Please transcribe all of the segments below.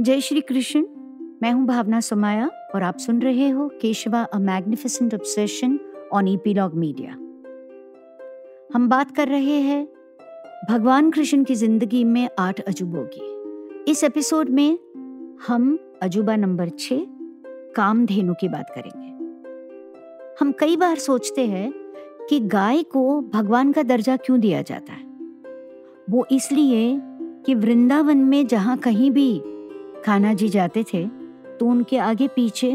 जय श्री कृष्ण। मैं हूँ भावना सोमाया और आप सुन रहे हो Keshava a magnificent obsession on epilogue media हम बात कर रहे हैं भगवान कृष्ण की ज़िंदगी में आठ अजूबों की। इस एपिसोड में हम अजूबा नंबर छ कामधेनु की बात करेंगे। हम कई बार सोचते हैं कि गाय को भगवान का दर्जा क्यों दिया जाता है? वो इसलिए कि वृंदावन में जहाँ कहीं भी खाना जी जाते थे तो उनके आगे पीछे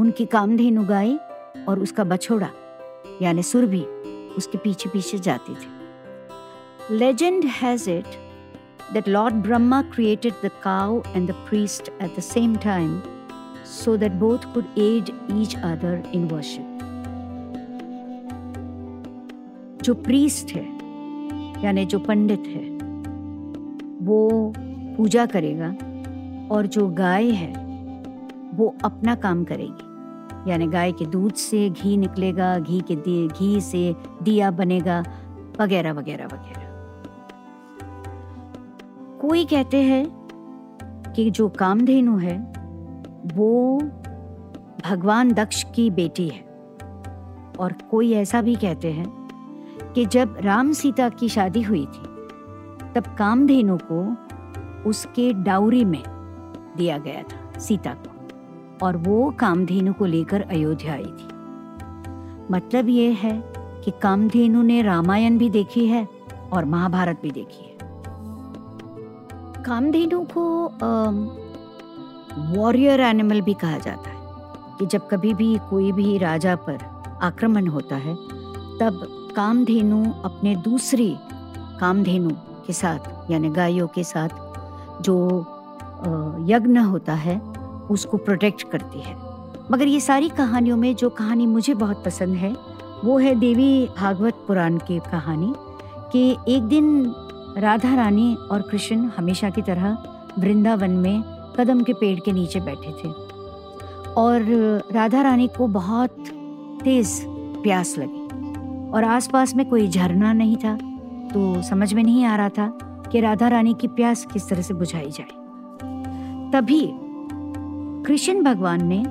उनकी कामधेनु गाय और उसका बछोड़ा, यानी सुर भी उसके पीछे पीछे जाते थे। Legend has it that lord Brahma created the cow and the priest at the same time so that both could aid each other in worship जो प्रीस्ट है, यानी जो पंडित है, वो पूजा करेगा और जो गाय है, वो अपना काम करेगी। यानी गाय के दूध से घी निकलेगा, घी के घी से दिया बनेगा, वगैरह वगैरह वगैरह। कोई कहते हैं कि जो कामधेनु है, वो भगवान दक्ष की बेटी है। और कोई ऐसा भी कहते हैं कि जब राम सीता की शादी हुई थी, तब कामधेनु को उसके डाउरी में दिया गया था, सीता को। और वो कामधेनु को लेकर अयोध्या आई थी। मतलब ये है कि कामधेनु ने रामायण भी देखी है और महाभारत भी देखी है। कामधेनु को वॉरियर एनिमल भी कहा जाता है कि जब कभी भी कोई भी राजा पर आक्रमण होता है, तब कामधेनु अपने दूसरी कामधेनु के साथ, यानी गायों के साथ, जो यज्ञ होता है, उसको प्रोटेक्ट करती है। मगर ये सारी कहानियों में जो कहानी मुझे बहुत पसंद है, वो है देवी भागवत पुराण की कहानी कि एक दिन राधा रानी और कृष्ण हमेशा की तरह वृंदावन में कदम के पेड़ के नीचे बैठे थे। और राधा रानी को बहुत तेज प्यास लगी और आसपास में कोई झरना नहीं था तो समझ में नहीं आ रहा था कि राधा रानी की प्यास किस तरह से बुझाई जाए। तभी कृष्ण भगवान ने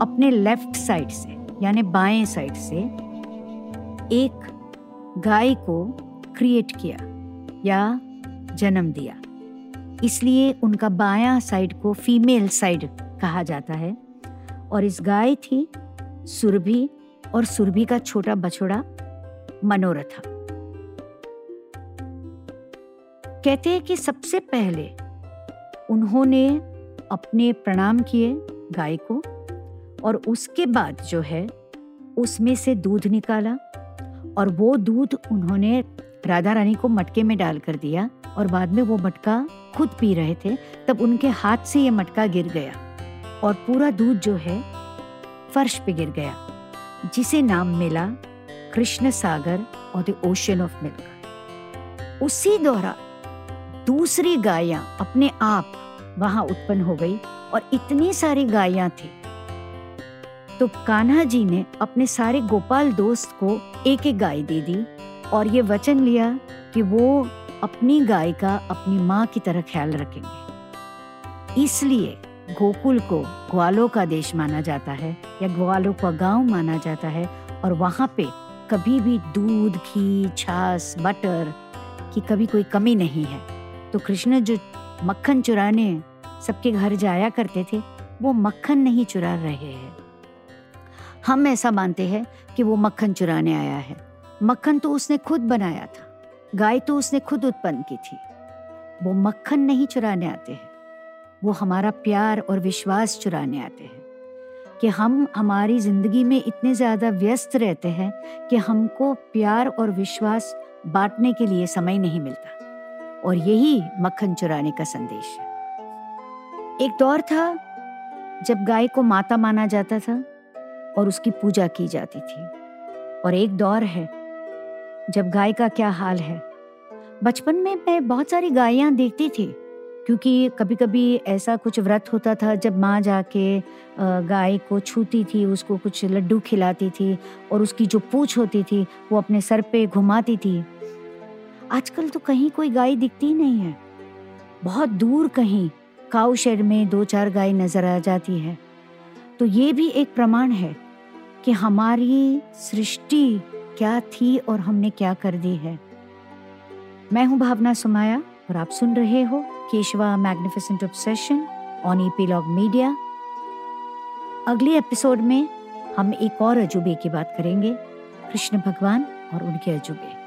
अपने लेफ़्ट साइड से, यानी बाएँ साइड से, एक गाय को क्रिएट किया, या जन्म दिया। इसलिए उनका बायां साइड को फीमेल साइड कहा जाता है। और इस गाय थी सुरभि, और सुरभि का छोटा बछड़ा मनोरथा। कहते हैं कि सबसे पहले उन्होंने अपने प्रणाम किए गाय को और उसके बाद जो है, उसमें से दूध निकाला और वो दूध उन्होंने राधा रानी को मटके में डाल कर दिया और बाद में वो मटका खुद पी रहे थे, तब उनके हाथ से ये मटका गिर गया और पूरा दूध जो है, फर्श पे गिर गया, जिसे नाम मिला कृष्ण सागर और द ओशन ऑफ़ मिल्क। उसी दौरान दूसरी गायां अपने आप वहाँ उत्पन्न हो गई और इतनी सारी गायां थी। तो कान्हा जी ने अपने सारे गोपाल दोस्त को एक एक गाय दे दी और ये वचन लिया कि वो अपनी गाय का अपनी माँ की तरह ख्याल रखेंगे। इसलिए गोकुल को ग्वालों का देश माना जाता है या ग्वालों का गाँव माना जाता है और वहाँ पे कभी भी दूध, घी, छाछ बटर की कभी कोई कमी नहीं है। तो कृष्ण जो मक्खन चुराने सबके घर जाया करते थे, वो मक्खन नहीं चुरा रहे हैं। हम ऐसा मानते हैं कि वो मक्खन चुराने आया है। मक्खन तो उसने खुद बनाया था, गाय तो उसने खुद उत्पन्न की थी। वो मक्खन नहीं चुराने आते हैं, वो हमारा प्यार और विश्वास चुराने आते हैं कि हम हमारी ज़िंदगी में इतने ज़्यादा व्यस्त रहते हैं कि हमको प्यार और विश्वास बांटने के लिए समय नहीं मिलता। और यही मक्खन चुराने का संदेश है। एक दौर था जब गाय को माता माना जाता था और उसकी पूजा की जाती थी। और एक दौर है जब गाय का क्या हाल है। बचपन में मैं बहुत सारी गायें देखती थी, क्योंकि कभी कभी ऐसा कुछ व्रत होता था जब माँ जाके गाय को छूती थी, उसको कुछ लड्डू खिलाती थी और उसकी जो पूछ होती थी वो अपने सर पे घुमाती थी। आजकल तो कहीं कोई गाय दिखती नहीं है। बहुत दूर कहीं काउ शेड में दो चार गाय नज़र आ जाती है। तो ये भी एक प्रमाण है कि हमारी सृष्टि क्या थी और हमने क्या कर दी है। मैं हूँ भावना सुमाया और आप सुन रहे हो Keshava magnificent obsession on epilogue media. अगले एपिसोड में हम एक और अजूबे की बात करेंगे, कृष्ण भगवान और उनके अजूबे।